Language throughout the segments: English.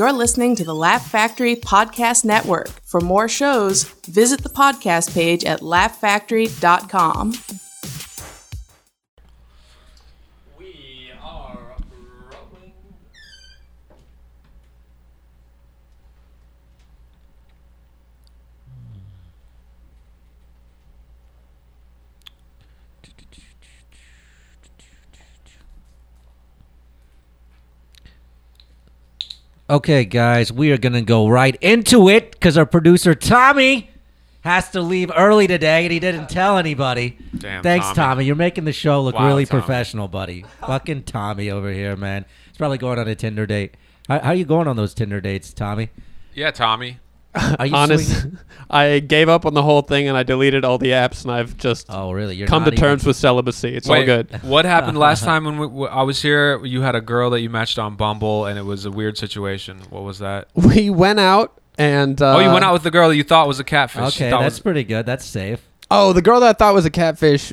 You're listening to the Laugh Factory Podcast Network. For more shows, visit the podcast page at laughfactory.com. We are rolling. Okay, guys, we are going to go right into it because our producer Tommy has to leave early today and he didn't tell anybody. Damn, Thanks, Tommy. Tommy. You're making the show look Wow, really Tommy. professional, buddy. Fucking Tommy over here, man. He's probably going on a Tinder date. How, how are you going on those Tinder dates, Tommy? Yeah, Tommy. Are you Honest, I gave up on the whole thing and I deleted all the apps and I've just Oh, really? You're come to not even- terms with celibacy. It's all Wait, good. What happened last time when we, w- I was here? You had a girl that you matched on Bumble, and it was a weird situation. What was that? We went out and uh, oh, you went out with the girl that you thought was a catfish. You Okay, thought that's was- pretty good. That's safe. Oh, the girl that I thought was a catfish.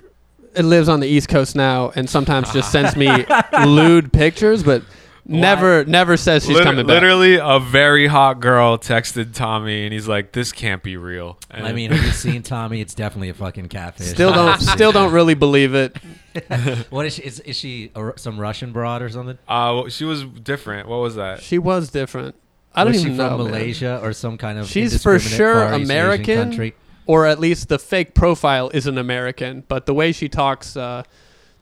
It lives on the East Coast now and sometimes just sends me lewd pictures, but never never says she's Lit- coming back. literally a very hot girl texted Tommy, and he's like, "This can't be real." And I mean, have you seen Tommy? It's definitely a fucking catfish. Still don't still don't really believe it. What is she? Is, is she a, some Russian broad or something? uh, well, she was different. What was that? She was different. I don't Was even she know. from man. Malaysia or some kind of She's for indiscriminate sure Far East Asian American, country? or at least the fake profile is an American, but the way she talks uh,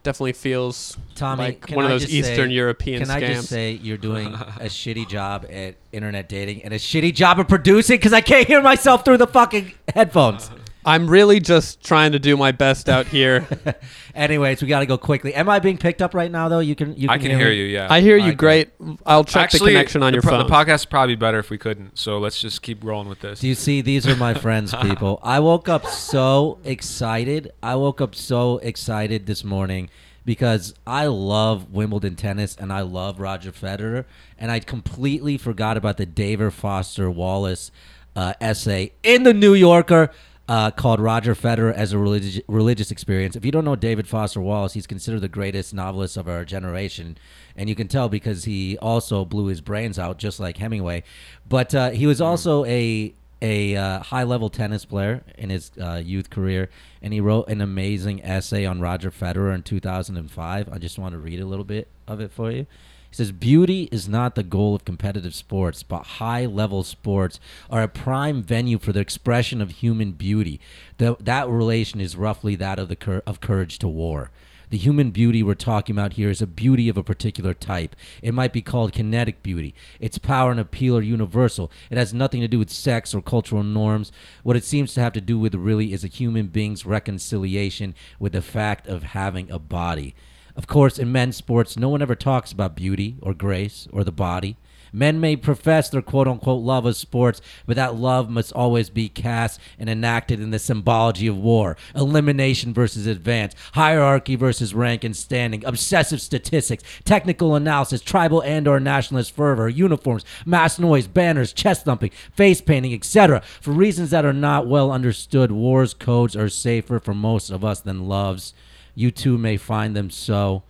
definitely feels Tommy, like can one of those Eastern say- European Can scams. I just say you're doing a shitty job at internet dating and a shitty job of producing because I can't hear myself through the fucking headphones. I'm really just trying to do my best out here. Anyways, we got to go quickly. Am I being picked up right now though? You can you can, I can hear me? you. Yeah, I hear you Alright, great. I'll check Actually, the connection on the your pro- phone. The podcast is probably better if we couldn't. So let's just keep rolling with this. Do you see? These are my friends, people. I woke up so excited. I woke up so excited this morning because I love Wimbledon tennis and I love Roger Federer, and I completely forgot about the David Foster Wallace uh, essay in the New Yorker. Uh, called Roger Federer as a religious religious experience. If you don't know David Foster Wallace, he's considered the greatest novelist of our generation, and you can tell because he also blew his brains out just like Hemingway. But uh, he was also a a uh, high level tennis player in his uh, youth career, and he wrote an amazing essay on Roger Federer in 2005. I just want to read a little bit of it for you. Says, Beauty is not the goal of competitive sports, but high level sports are a prime venue for the expression of human beauty. The, that relation is roughly that of, the cur- of courage to war. The human beauty we're talking about here is a beauty of a particular type. It might be called kinetic beauty. Its power and appeal are universal. It has nothing to do with sex or cultural norms. What it seems to have to do with really is a human being's reconciliation with the fact of having a body. Of course, in men's sports, no one ever talks about beauty or grace or the body. Men may profess their quote unquote love of sports, but that love must always be cast and enacted in the symbology of war, elimination versus advance, hierarchy versus rank and standing, obsessive statistics, technical analysis, tribal and or nationalist fervor, uniforms, mass noise, banners, chest thumping, face painting, etc. For reasons that are not well understood, war's codes are safer for most of us than love's. You too may find them so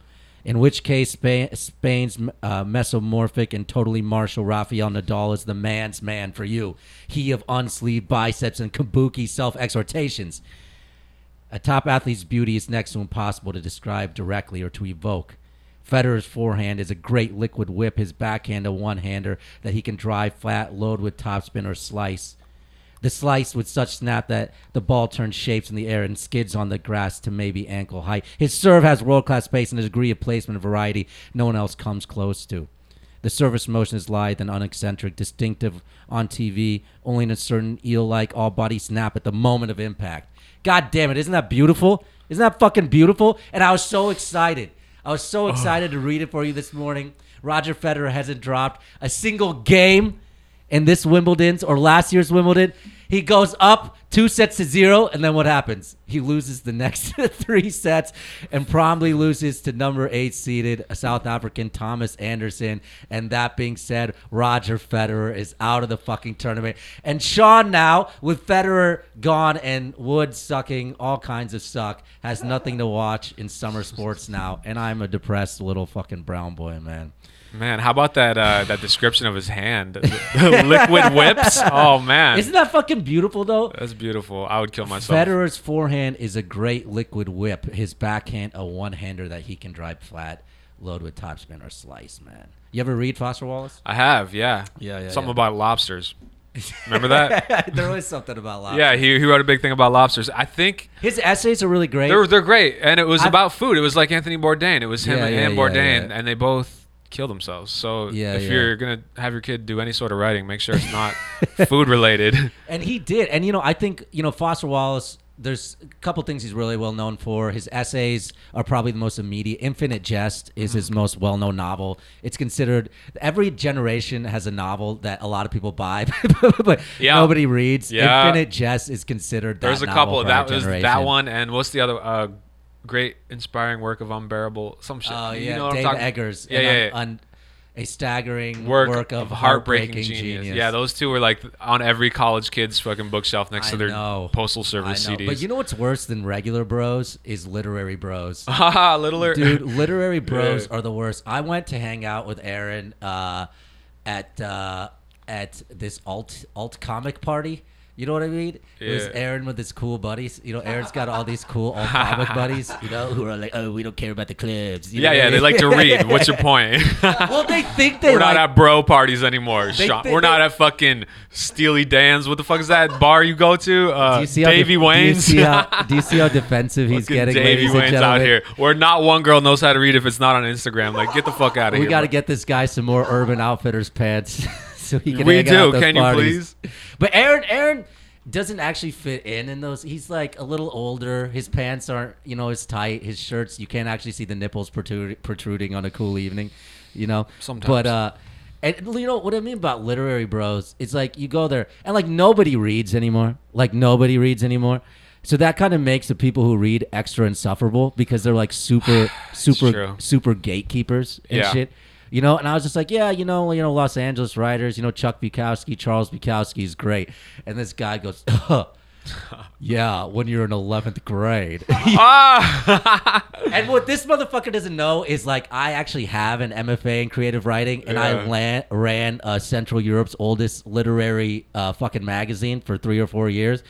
in which case Spain, Spain's uh, mesomorphic and totally martial Rafael Nadal is the man's man for you. He of unsleeved biceps and kabuki self-exhortations. A top athlete's beauty is next to impossible to describe directly or to evoke. Federer's forehand is a great liquid whip, his backhand a one-hander that he can drive flat, load with topspin or slice. The slice with such snap that the ball turns shapes in the air and skids on the grass to maybe ankle height. His serve has world class pace and a degree of placement and variety no one else comes close to. The service motion is lithe and uneccentric, distinctive on TV, only in a certain eel like all body snap at the moment of impact. God damn it, isn't that beautiful? Isn't that fucking beautiful? And I was so excited. I was so excited to read it for you this morning. Roger Federer hasn't dropped a single game in this Wimbledon's or last year's Wimbledon. He goes up two sets to zero, and then what happens? He loses the next three sets and promptly loses to number eight seeded South African Thomas Anderson. And that being said, Roger Federer is out of the fucking tournament. And Sean now, with Federer gone and Wood sucking all kinds of suck, has nothing to watch in summer sports now. And I'm a depressed little fucking brown boy, man. Man, how about that uh, that description of his hand? The liquid whips. Oh man, Isn't that fucking beautiful though? that's beautiful. I would kill myself. Federer's forehand is a great liquid whip. His backhand, a one-hander that he can drive flat, load with topspin or slice. Man, you ever read Foster Wallace? I have, yeah. Yeah, yeah, Something yeah. about lobsters. Remember that? there was something about lobsters. yeah, he, he wrote a big thing about lobsters. I think his essays are really great. they're they're great, and it was I've- about food. It was like Anthony Bourdain. It was him Yeah, and yeah, Anne yeah, Bourdain, and they both killed themselves. So Yeah, if yeah. you're gonna have your kid do any sort of writing, make sure it's not food related. And he did. And you know, I think you know Foster Wallace. There's a couple things he's really well known for. His essays are probably the most immediate. Infinite Jest is his most well-known novel. It's considered every generation has a novel that a lot of people buy, but Yeah. nobody reads. Yeah. Infinite Jest is considered. That There's a couple. That was that one, and what's the other? Uh, great inspiring work of unbearable some shit. Oh You yeah, know what I'm Dave talking- Eggers. Yeah, and yeah, yeah. un- a staggering work, of, heartbreaking, genius. Yeah, those two were like on every college kid's fucking bookshelf next I to their know. postal service know. CDs. But you know what's worse than regular bros is literary bros. Haha, littler. Dude, literary bros Yeah. are the worst. I went to hang out with Aaron uh, at uh, at this alt alt comic party. You know what I mean? It was Aaron with his cool buddies. You know, Aaron's got all these cool alt comic buddies. You know, who are like, oh, we don't care about the clubs. You yeah, yeah, I they like to read. What's your point? well, they think they We're like. not at bro parties anymore. Sean. We're not at fucking Steely Dan's. What the fuck is that bar you go to? Uh, do you see how Davey Wayne's. Do you, see how, do you see how defensive he's getting, and Wayne's out here. Where not one girl knows how to read if it's not on Instagram. Like, get the fuck out of We here. We got to get this guy some more Urban Outfitters pants so he can. We do. Can you please? But Aaron, Aaron doesn't actually fit in in those. He's like a little older. His pants aren't, you know, as tight. His shirts, you can't actually see the nipples protruding on a cool evening, you know. Sometimes. But uh, and you know what I mean about literary bros? It's like you go there and like nobody reads anymore. Like nobody reads anymore. So that kind of makes the people who read extra insufferable because they're like super, super, super gatekeepers and Yeah. shit. You know, and I was just like, yeah, you know, you know, Los Angeles writers, you know, Chuck Bukowski, Charles Bukowski is great, and this guy goes, yeah, when you're in eleventh grade. Ah! and what this motherfucker doesn't know is like, I actually have an MFA in creative writing, and I Yeah. lan- ran uh, Central Europe's oldest literary uh, fucking magazine for three or four years.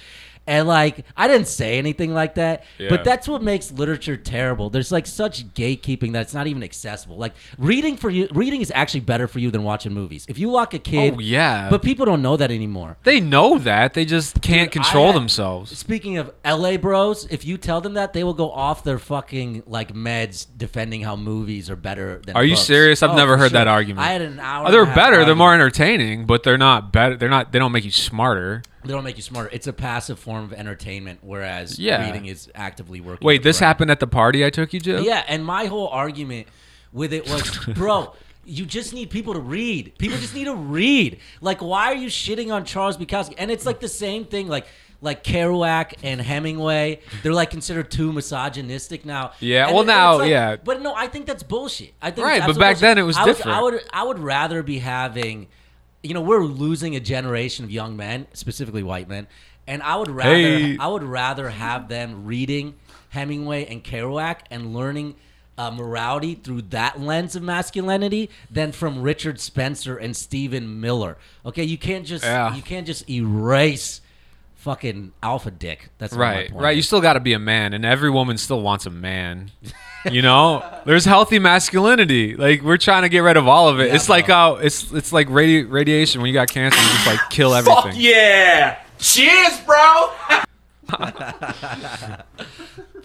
And like, I didn't say anything like that, Yeah. but that's what makes literature terrible. There's like such gatekeeping that it's not even accessible. Like reading for you, reading is actually better for you than watching movies. If you lock a kid, Oh, yeah. but people don't know that anymore. they know that. They just can't Dude, control had- uh, themselves. Speaking of LA bros, if you tell them that, they will go off their fucking like meds defending how movies are better than Are you serious? I've Oh, never heard that argument. I had an hour. Oh, they're better. They're more entertaining, but they're not better. They're not. They don't make you smarter. They don't make you smarter. It's a passive form of entertainment, whereas Yeah. reading is actively working. Wait, this brain. happened at the party I took you to? Yeah, and my whole argument with it was, bro, you just need people to read. People just need to read. Like, why are you shitting on Charles Bukowski? And it's like the same thing, like. Like Kerouac and Hemingway, they're like considered too misogynistic now. Yeah, And well, it- now, like- yeah. But no, I think that's bullshit. I think Right, but back bullshit. then it was I different. I would, I would rather be having, you know, we're losing a generation of young men, specifically white men, and I would rather, Hey. I would rather have them reading Hemingway and Kerouac and learning uh, morality through that lens of masculinity than from Richard Spencer and Stephen Miller. Okay, you can't just Yeah. you can't just erase fucking alpha dick. That's Right, point right. You still got to be a man, and every woman still wants a man. You know, there's healthy masculinity. Like we're trying to get rid of all of it. Yeah, it's like bro. how it's it's like radi- radiation. When you got cancer, you just like kill everything. yeah! Cheers, bro!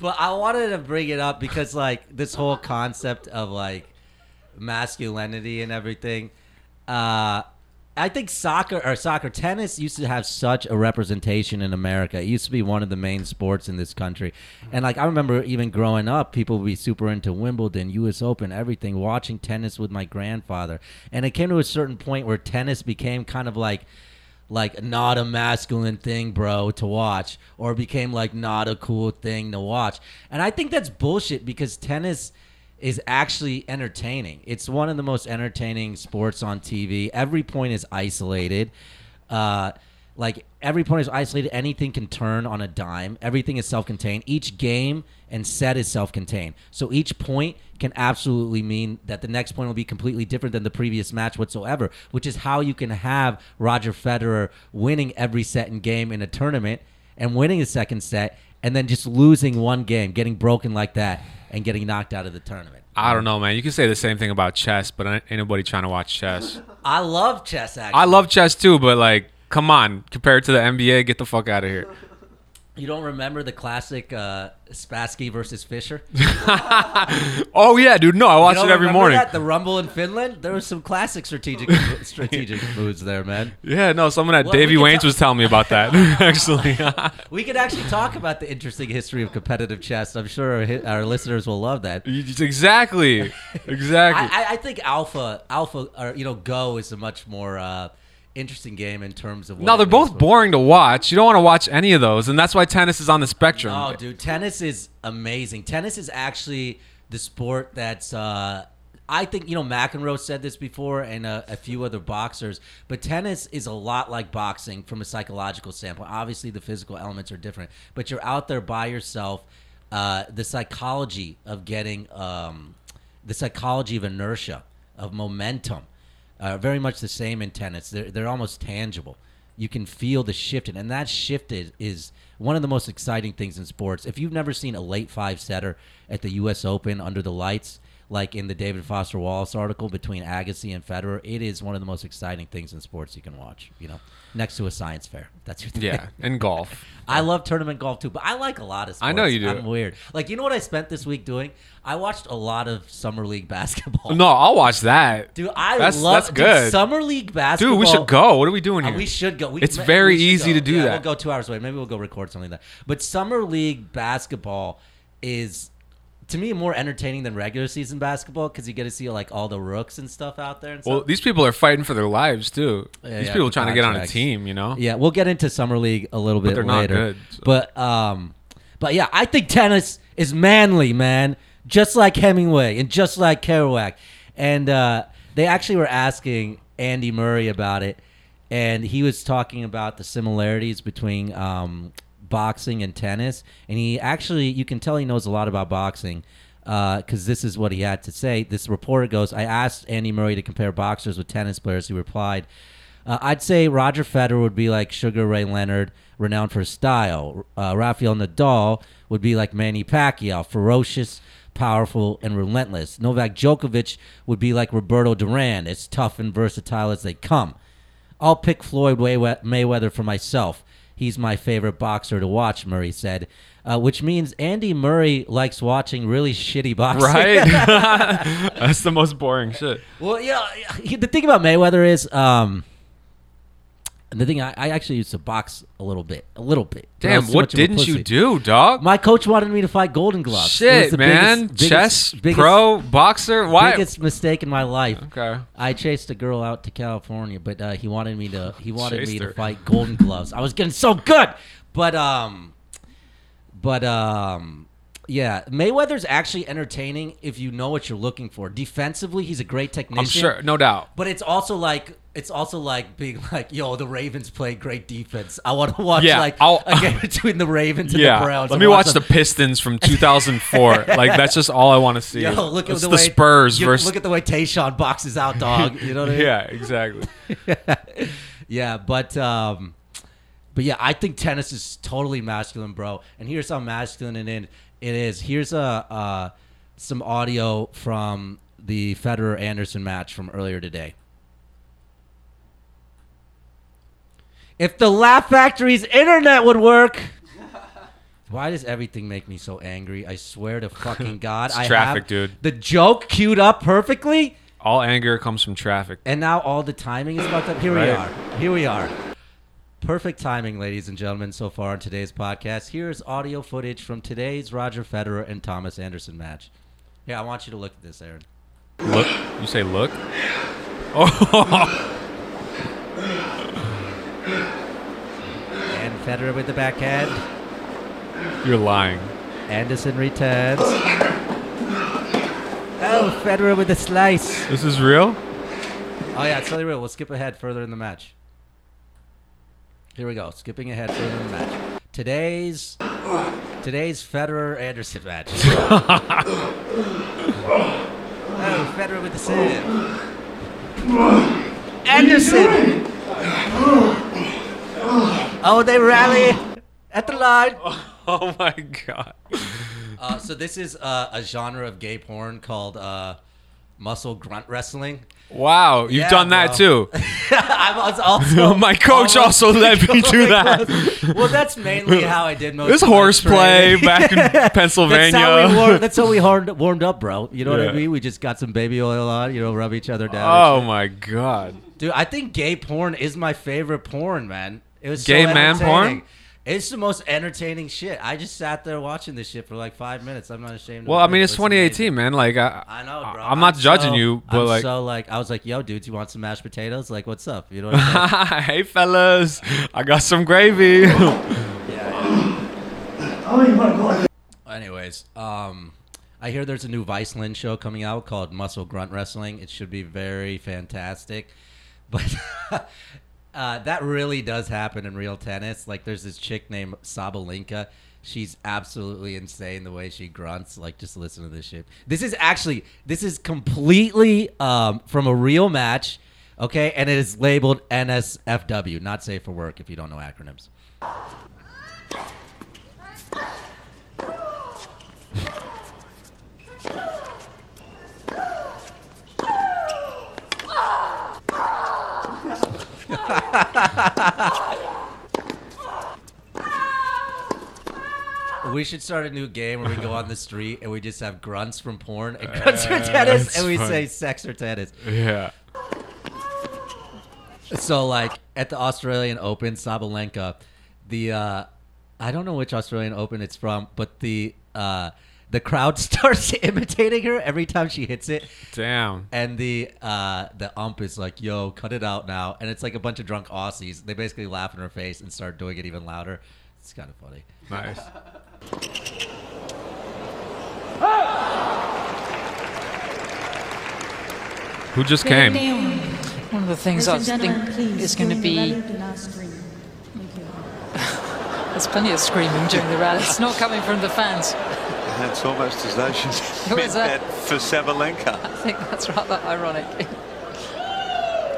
But I wanted to bring it up because like this whole concept of like masculinity and everything. Uh I think soccer or soccer tennis used to have such a representation in America. It used to be one of the main sports in this country. And like I remember even growing up, people would be super into Wimbledon, US Open, everything, watching tennis with my grandfather. And it came to a certain point where tennis became kind of like like not a masculine thing, bro, to watch, or became like not a cool thing to watch. And I think that's bullshit because tennis is actually entertaining. It's one of the most entertaining sports on TV. Every point is isolated. Uh, Like every point is isolated. Anything can turn on a dime. Everything is self-contained. Each game and set is self-contained. So each point can absolutely mean that the next point will be completely different than the previous match whatsoever. Which is how you can have Roger Federer winning every set and game in a tournament and winning a second set, and then just losing one game, getting broken like that, and getting knocked out of the tournament. I don't know, man. You can say the same thing about chess, but anybody trying to watch chess. I love chess. Actually, I love chess too, but like, come on, compared to the NBA, get the fuck out of here. You don't remember the classic uh, Spassky versus Fischer? Oh yeah, dude. No, I watch it every remember morning. That? The Rumble in Finland. There was some classic strategic strategic moves there, man. Yeah, no, someone at Well, Davey Wayne's tell- was telling me about that actually. We could actually talk about the interesting history of competitive chess. I'm sure our, our listeners will love that. exactly, exactly. I, I, I think Alpha, Alpha, or you know, Go is a much more uh, interesting game in terms of. no, they're both boring to watch. You don't want to watch any of those, and that's why tennis is on the spectrum. Oh, dude, tennis is amazing. Tennis is actually the sport that's. Uh, I think you know McEnroe said this before, and uh, a few other boxers. But tennis is a lot like boxing from a psychological standpoint. Obviously, the physical elements are different, but you're out there by yourself. Uh, the psychology of getting, um, the psychology of inertia, of momentum, uh, very much the same in tennis. They're they're almost tangible. You can feel the shifting, and that shifted is one of the most exciting things in sports. If you've never seen a late five setter at the U.S. Open under the lights, like in the David Foster Wallace article between Agassi and Federer, it is one of the most exciting things in sports you can watch. You know, next to a science fair. That's your thing. Yeah, and golf. I love tournament golf too, but I like a lot of sports. I know you do. I'm weird. Like, you know what I spent this week doing? I watched a lot of summer league basketball. No, I'll watch that. Dude, I That's- love that's dude, good. summer league basketball. Dude, we should go. What are we doing Uh, here? we should go. We, It's ma- very easy go. to do Yeah, that. We'll go two hours away. Maybe we'll go record something like that. But summer league basketball is, to me, more entertaining than regular season basketball because you get to see like all the rooks and stuff out there. And well, these people are fighting for their lives too. Yeah, these yeah, people trying to get on a team. You know. Yeah, we'll get into summer league a little bit they're not later. good, so. But um, but yeah, I think tennis is manly, man. Just like Hemingway and just like Kerouac, and uh, they actually were asking Andy Murray about it, and he was talking about the similarities between um, boxing and tennis, and he actually you can tell he knows a lot about boxing because this is what he had to say. This reporter goes, I asked Andy Murray to compare boxers with tennis players. He replied, uh, I'd say Roger Federer would be like Sugar Ray Leonard, renowned for style. Uh, Rafael Nadal would be like Manny Pacquiao, ferocious, powerful, and relentless. Novak Djokovic would be like Roberto Duran, as tough and versatile as they come. I'll pick Floyd Maywe- Mayweather for myself. He's my favorite boxer to watch, Murray said, uh, which means Andy Murray likes watching really shitty boxing. Right. That's the most boring shit. Well, yeah. he- The thing about Mayweather is, um, the thing I, I actually used to box a little bit, a little bit. Damn, what much of a didn't you do, dog? My coach wanted me to fight Golden Gloves. It Shit, the man. biggest- biggest- Chess, biggest- pro, boxer. Why? Biggest mistake in my life. Okay. I chased a girl out to California, but uh, he wanted me to. He wanted Chased me her. to fight Golden Gloves. I was getting so good, but um, but um, yeah, Mayweather's actually entertaining if you know what you're looking for. Defensively, he's a great technician. I'm sure, no doubt. But it's also like it's also like being like, yo, the Ravens play great defense. I want to watch Yeah, like I'll- a game between the Ravens and Yeah. the Browns. Let me watch the Pistons from 2004. like that's just all I want to see. Yo, look at It's the, the way Spurs you- versus. Look at the way Tayshaun boxes out, dog. You know what I mean? yeah, exactly. yeah, but um, but yeah, I think tennis is totally masculine, bro. And here's how masculine it is. It is. Here's a uh, some audio from the Federer Anderson match from earlier today. If the Laugh Factory's internet would work. Why does everything make me so angry? I swear to fucking God. It's I traffic, have dude. The joke queued up perfectly. All anger comes from traffic. And now all the timing is fucked up. Here we are. Here we are. Perfect timing, ladies and gentlemen, so far in today's podcast. Here's audio footage from today's Roger Federer and Thomas Anderson match. Yeah, I want you to look at this, Aaron. Look, you say look. Oh, And Federer with the backhand. you're lying. Anderson returns. Oh, Federer with the slice. This is real. Oh yeah, it's totally real. We'll skip ahead further in the match. Here we go. Skipping ahead further in the match. Today's today's Federer Anderson match. oh, Federer with the save. Anderson. Oh, they rally at the line. Oh my god. Uh, so this is uh, a genre of gay porn called uh, muscle grunt wrestling. Wow, you've Yeah, done that bro. too. I was also My coach also let me do that. well, that's mainly how I did most. This horseplay back in That's how we Pennsylvania. that's how we warmed, warmed up, bro. You know what I mean? We just got some baby oil on, you know, rub each other down. Oh my god. dude, I think gay porn is my favorite porn, man. It was Gay so man porn? Entertaining. It's the most entertaining shit. I just sat there watching this shit for like five minutes. I'm not ashamed. Well, of I it. mean, it's amazing. 2018, man. Like, I, I know, bro. I'm not judging so- you, but I'm like, so like, I was like, "Yo, dudes, you want some mashed potatoes? Like, what's up? You know what I'm hey fellas, I got some gravy. Yeah. Anyways, um, I hear there's a new Viceland show coming out called Muscle Grunt Wrestling. It should be very fantastic, but uh, that really does happen in real tennis. Like, there's this chick named Sabalenka. She's absolutely insane the way she grunts. Like, just listen to this shit. This is actually this is completely um, from a real match. Okay, and it is labeled NSFW, not safe for work if you don't know acronyms. We should start a new game where we go on the street and we just have grunts from porn and grunts from tennis, and we fun. say sex or tennis. yeah. So, like at the Australian Open, Sabalenka, the uh, I don't know which Australian Open it's from, but the uh, the crowd starts imitating her every time she hits it, Damn. and the uh, the ump is like, "Yo, cut it out now!" And it's like a bunch of drunk Aussies. They basically laugh in her face and start doing it even louder. It's kind of funny. Nice. Who just came? One of the things I was thinking is going to be there's plenty of screaming during the rally. It's not coming from the fans. It's almost as though she's Who been that? Uh, for Sabalenka. I think that's rather ironic.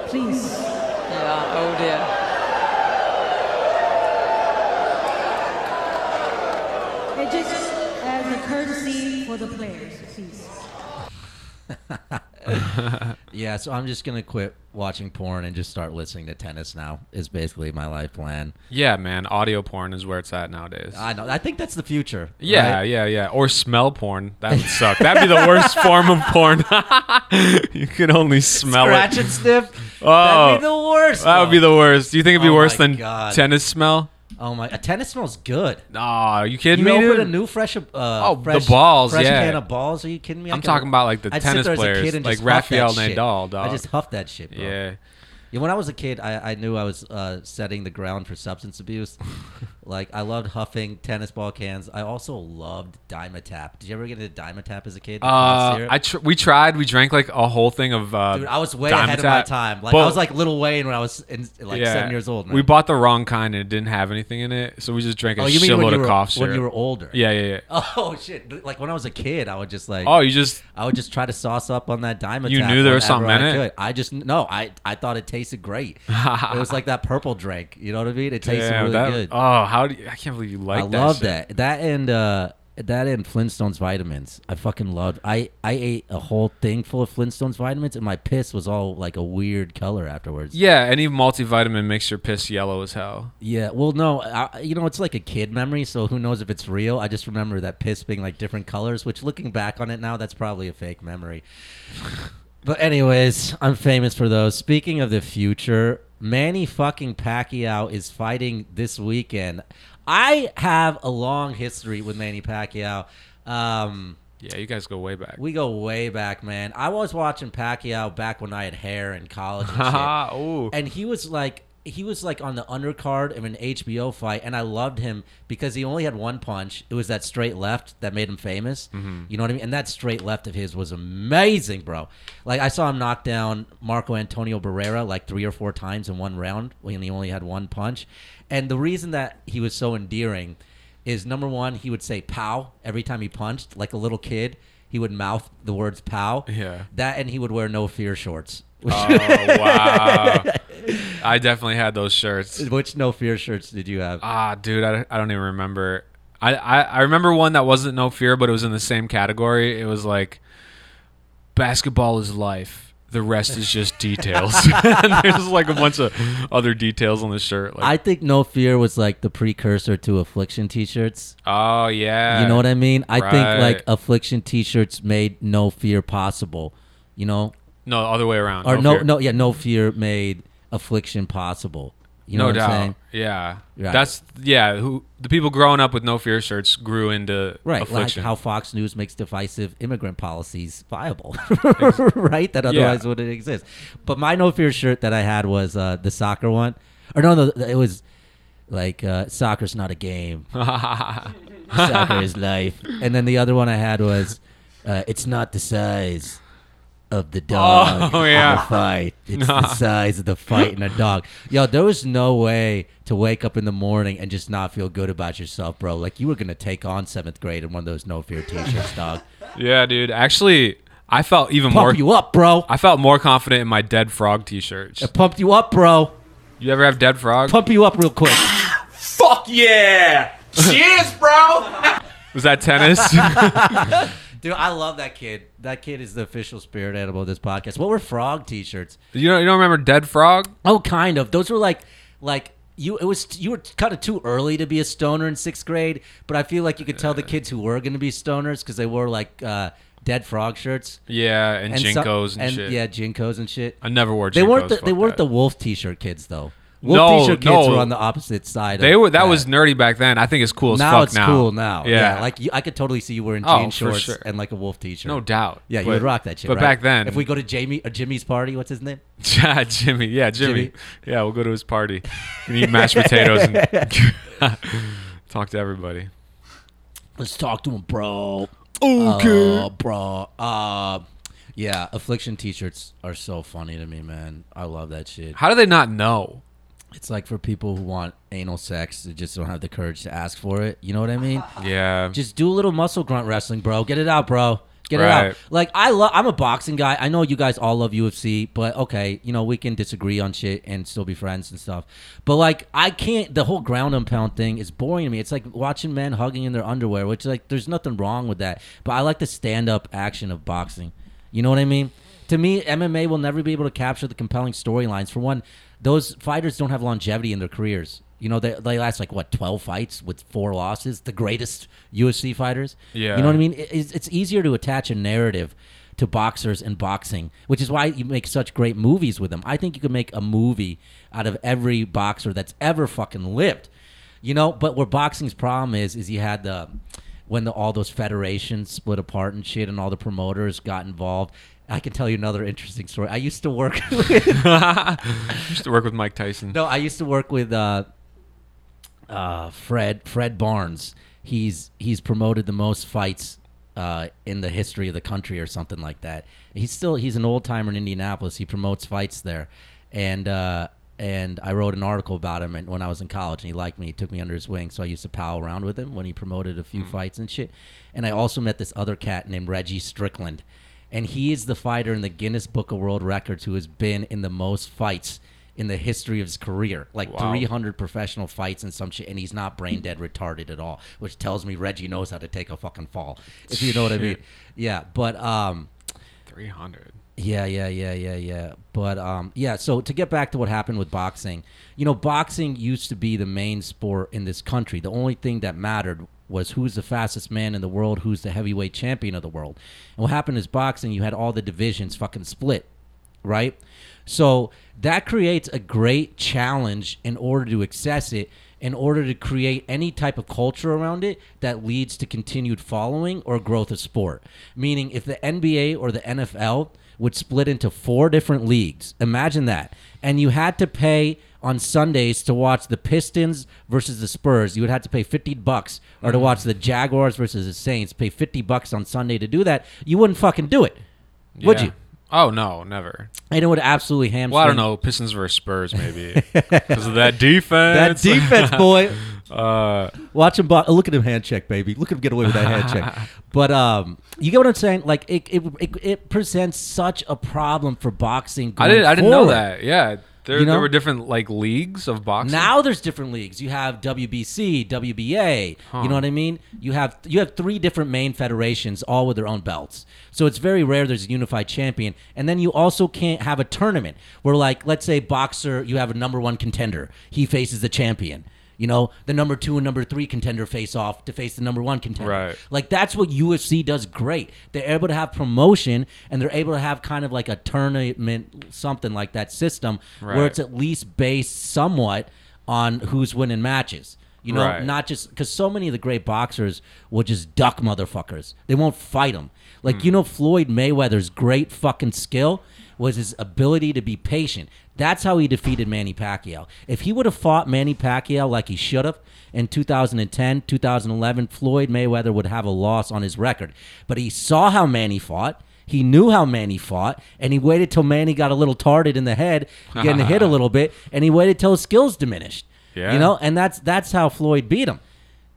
Please. Yeah, oh dear. It just as a courtesy for the players, please. Yeah, so I'm just gonna quit watching porn and just start listening to tennis now. Is basically my life plan. Yeah, man. Audio porn is where it's at nowadays. I know. I think that's the future. yeah, right? yeah, yeah. Or smell porn. That would suck. That'd be the worst form of porn. you can only smell Scratch it. and sniff. Oh, That'd be the worst. That would be the worst. Do you think it'd be Oh worse than God. tennis smell? Oh my! A tennis smells good. Aw, you kidding You me, open dude? a new fresh, uh, Oh, the balls, fresh yeah. can of balls. Are you kidding me? I I'm can- talking about, like, the I'd tennis there as a players, like just huff that Rafael. Nadal, I just huff that shit, bro. yeah. Yeah, when I was a kid, I, I knew I was uh, setting the ground for substance abuse. like I loved huffing tennis ball cans. I also loved Dimetapp. Did you ever get into Dimetapp as a kid? Uh. I tr- we tried. We drank like a whole thing of. Uh, Dude, I was way ahead of my time. Like But- I was like Little Wayne when I was in, like yeah, seven years old. Man. We bought the wrong kind and it didn't have anything in it, so we just drank a oh, you mean when shitload you of were cough syrup. when you were older? yeah, yeah, yeah. Oh shit! Like when I was a kid, I would just like. Oh, you just I would just try to sauce up on that Dimetapp. You knew there was something in I it? could. I just no. I I thought it tasted great. it was like that purple drink. You know what I mean? It tasted really that- good. Oh, how do you, I can't believe you like I that. love shit. that. That and uh, that and Flintstones vitamins. I fucking loved. I I ate a whole thing full of Flintstones vitamins, and my piss was all like a weird color afterwards. Yeah, any multivitamin makes your piss yellow as hell. Yeah. Well, no. I, you know, it's like a kid memory, so who knows if it's real? I just remember that piss being like different colors. Which, looking back on it now, that's probably a fake memory. But anyways, I'm famous for those. Speaking of the future, Manny fucking Pacquiao is fighting this weekend. I have a long history with Manny Pacquiao. Um, Yeah, you guys go way back. we go way back, man. I was watching Pacquiao back when I had hair in college and shit. And he was like he was like on the undercard of an HBO fight, and I loved him because he only had one punch. It was that straight left that made him famous. Mm-hmm. You know what I mean? And that straight left of his was amazing, bro. Like I saw him knock down Marco Antonio Barrera like three or four times in one round when he only had one punch. And the reason that he was so endearing is number one, he would say "pow" every time he punched, like a little kid. He would mouth the words "pow." Yeah. That and he would wear no fear shorts. Oh wow! I definitely had those shirts. which no fear shirts did you have? Ah, dude, I, I don't even remember. I, I I remember one that wasn't no fear, but it was in the same category. It was like basketball is life. The rest is just details. and there's like a bunch of other details on the shirt. Like, I think no fear was like the precursor to affliction t-shirts. oh yeah, You know what I mean? I think like affliction t-shirts made no fear possible. You know, No, other way around. or no, fear. no, yeah, no fear made affliction possible. You know no what doubt. I'm saying? Yeah, Right. that's yeah. Who the people growing up with no fear shirts grew into Right, affliction. like how Fox News makes divisive immigrant policies viable, right? That otherwise wouldn't exist. But my no fear shirt that I had was uh, the soccer one, or no, no, it was like uh, soccer's not a game, soccer is life. And then the other one I had was uh, it's not the size of the oh, dog Oh, yeah. the fight. It's the size of the fight in a dog. Yo, there was no way to wake up in the morning and just not feel good about yourself, bro. Like you were gonna take on seventh grade in one of those no fear t-shirts, dog. yeah, dude. Actually, I felt even Pump more. you up, bro. I felt more confident in my dead frog t-shirts. I pumped you up, bro. You ever have dead frog? Pump you up real quick. Fuck yeah! Cheers, bro! Was that tennis? Dude, I love that kid. That kid is the official spirit animal of this podcast. What were frog t-shirts? you don't you don't remember dead frog? Oh, kind of. Those were like like you it was you were kind of too early to be a stoner in 6th grade, but I feel like you could tell the kids who were going to be stoners cuz they wore like uh dead frog shirts Yeah, and, some- JNCOs and, shit. Yeah, JNCOs and shit. I never wore JNCOs. They weren't the, they weren't that. the wolf t-shirt kids though. Wolf No, kids no. were on the opposite side. They were that was nerdy back then. I think it's cool as now fuck it's now. cool now. Yeah, Yeah, like you, I could totally see you wearing Oh, jean for shorts sure. and like a wolf t-shirt. no doubt. Yeah, you would rock that shit. But right? back then, if we go to Jamie or Jimmy's party, what's his name? yeah, Jimmy, yeah, Jimmy, Jimmy. yeah, we'll go to his party and eat mashed potatoes and talk to everybody. Let's talk to him, bro. Okay, uh, bro. Uh, yeah, affliction T-shirts are so funny to me, man. I love that shit. How do they not know? It's like for people who want anal sex, they just don't have the courage to ask for it. You know what I mean? Yeah, Just do a little muscle grunt wrestling, bro. Get it out, bro. Get it out. Like I love. I'm a boxing guy. I know you guys all love UFC, but okay, you know we can disagree on shit and still be friends and stuff. But like I can't. The whole ground and pound thing is boring to me. It's like watching men hugging in their underwear, which like there's nothing wrong with that. But I like the stand up action of boxing. You know what I mean? To me, MMA will never be able to capture the compelling storylines. For one, those fighters don't have longevity in their careers. You know, they, they last like what twelve fights with four losses. The greatest UFC fighters. Yeah. You know what I mean? It- It's, it's easier to attach a narrative to boxers and boxing, which is why you make such great movies with them. I think you could make a movie out of every boxer that's ever fucking lived. You know, but where boxing's problem is, is you had the when the, all those federations split apart and shit, and all the promoters got involved. I can tell you another interesting story. I used to work with used to work with Mike Tyson. no, I used to work with uh, uh, Fred Fred Barnes. He's he's promoted the most fights uh, in the history of the country or something like that. He's still he's an old timer in Indianapolis. He promotes fights there, and uh, and I wrote an article about him and when I was in college, and he liked me. He took me under his wing, so I used to pal around with him when he promoted a few fights and shit. And I also met this other cat named Reggie Strickland, and he is the fighter in the Guinness Book of World Records who has been in the most fights in the history of his career, like Wow. 300 professional fights and some shit, and he's not brain dead retarded at all, which tells me Reggie knows how to take a fucking fall, if you know what I mean. Yeah, but um, Three hundred. yeah, yeah, yeah, yeah, yeah. But um, yeah. So to get back to what happened with boxing, you know, boxing used to be the main sport in this country. The only thing that mattered was who's the fastest man in the world, who's the heavyweight champion of the world. And what happened is boxing, you had all the divisions fucking split, right? So that creates a great challenge in order to access it, in order to create any type of culture around it that leads to continued following or growth of sport. Meaning, if the NBA or the NFL would split into four different leagues, imagine that, and you had to pay on Sundays to watch the Pistons versus the Spurs, you would have to pay 50 bucks, or to watch the Jaguars versus the Saints, pay 50 bucks on Sunday to do that, you wouldn't fucking do it. Would Yeah. you? Oh no, never. And it would absolutely hamstring. Well, I don't know. Pistons versus Spurs, maybe because of that defense. That defense. defense, boy. Uh, Watch him. Bo- look at him hand check, baby. Look at him get away with that hand check. But um, you get what I'm saying? Like it, it, it, it presents such a problem for boxing. I going didn't. I didn't know forward. that. Yeah, there, You know? there were different like leagues of boxing. Now there's different leagues. You have WBC, WBA. You know what I mean? You have you have three different main federations, all with their own belts. So it's very rare there's a unified champion. And then you also can't have a tournament where, like, let's say boxer, you have a number one contender. He faces the champion. You know, the number two and number three contender face off to face the number one contender. Right. Like that's what UFC does great. They're able to have promotion and they're able to have kind of like a tournament, something like that system where it's at least based somewhat on who's winning matches. You know, Right. not just because so many of the great boxers will just duck motherfuckers. They won't fight them. Like you hmm. know, Floyd Mayweather's great fucking skill was his ability to be patient. That's how he defeated Manny Pacquiao. If he would have fought Manny Pacquiao like he should have in 2010, 2011, Floyd Mayweather would have a loss on his record. But he saw how Manny fought. He knew how Manny fought, and he waited till Manny got a little tarted in the head, getting hit a little bit, and he waited till his skills diminished. Yeah. You know, and that's that's how Floyd beat him.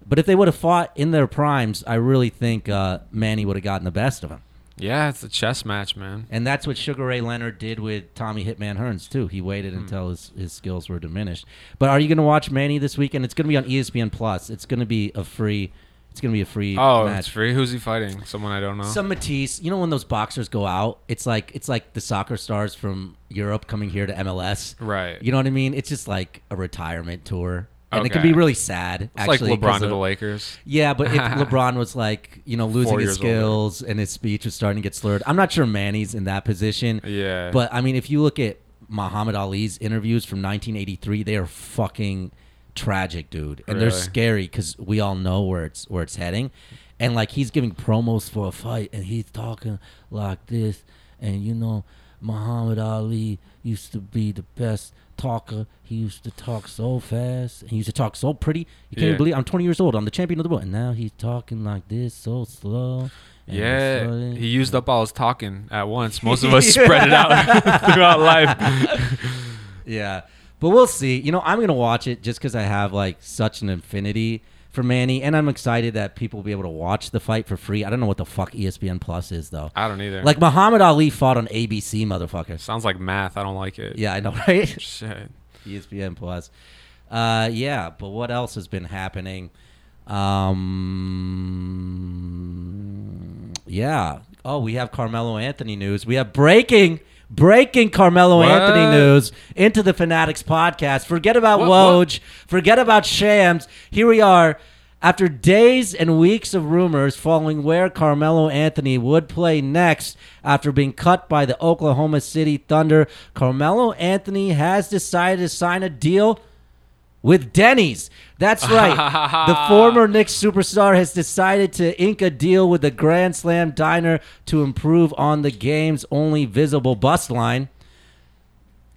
But if they would have fought in their primes, I really think uh, Manny would have gotten the best of him. Yeah, it's a chess match, man. And that's what Sugar Ray Leonard did with Tommy Hitman Hearns too. He waited hmm. until his, his skills were diminished. But are you going to watch Manny this weekend? It's going to be on ESPN Plus. It's going to be a free. It's going to be a free Oh, match. it's free. Who's he fighting? Someone I don't know. Some Matthysse, you know when those boxers go out, it's like it's like the soccer stars from Europe coming here to MLS. Right. You know what I mean? It's just like a retirement tour. And it can Okay. be really sad. it's actually, like 'cause LeBron to of- the Lakers. Yeah, but if LeBron was like, you know, losing Four his years older. skills and his speech was starting to get slurred, I'm not sure Manny's in that position. Yeah. But I mean, if you look at Muhammad Ali's interviews from 1983, they are fucking tragic, dude, and they're Really? scary because we all know where it's where it's heading. And like he's giving promos for a fight, and he's talking like this, and you know, Muhammad Ali used to be the best talker. He used to talk so fast. and He used to talk so pretty. You can't Yeah. believe I'm 20 years old. I'm the champion of the world, and now he's talking like this, so slow. Yeah, he used up all his talking at once. Most of us spread it out throughout life. Yeah, but we'll see. You know, I'm gonna watch it just because I have like such an infinity for Manny, and I'm excited that people will be able to watch the fight for free. I don't know what the fuck ESPN Plus is though. I don't either. Like Muhammad Ali fought on ABC, motherfucker. sounds like math. I don't like it. Yeah, I know, right? Shit. ESPN Plus. Uh, yeah, but what else has been happening? Um, yeah. Oh, we have Carmelo Anthony news. We have breaking, breaking Carmelo What? Anthony news into the Fanatics podcast. Forget about What- what? Woj. Forget about Shams. Here we are. After days and weeks of rumors following where Carmelo Anthony would play next after being cut by the Oklahoma City Thunder, Carmelo Anthony has decided to sign a deal with Denny's. That's right. the former Knicks superstar has decided to ink a deal with the Grand Slam Diner to improve on the game's only visible bus line.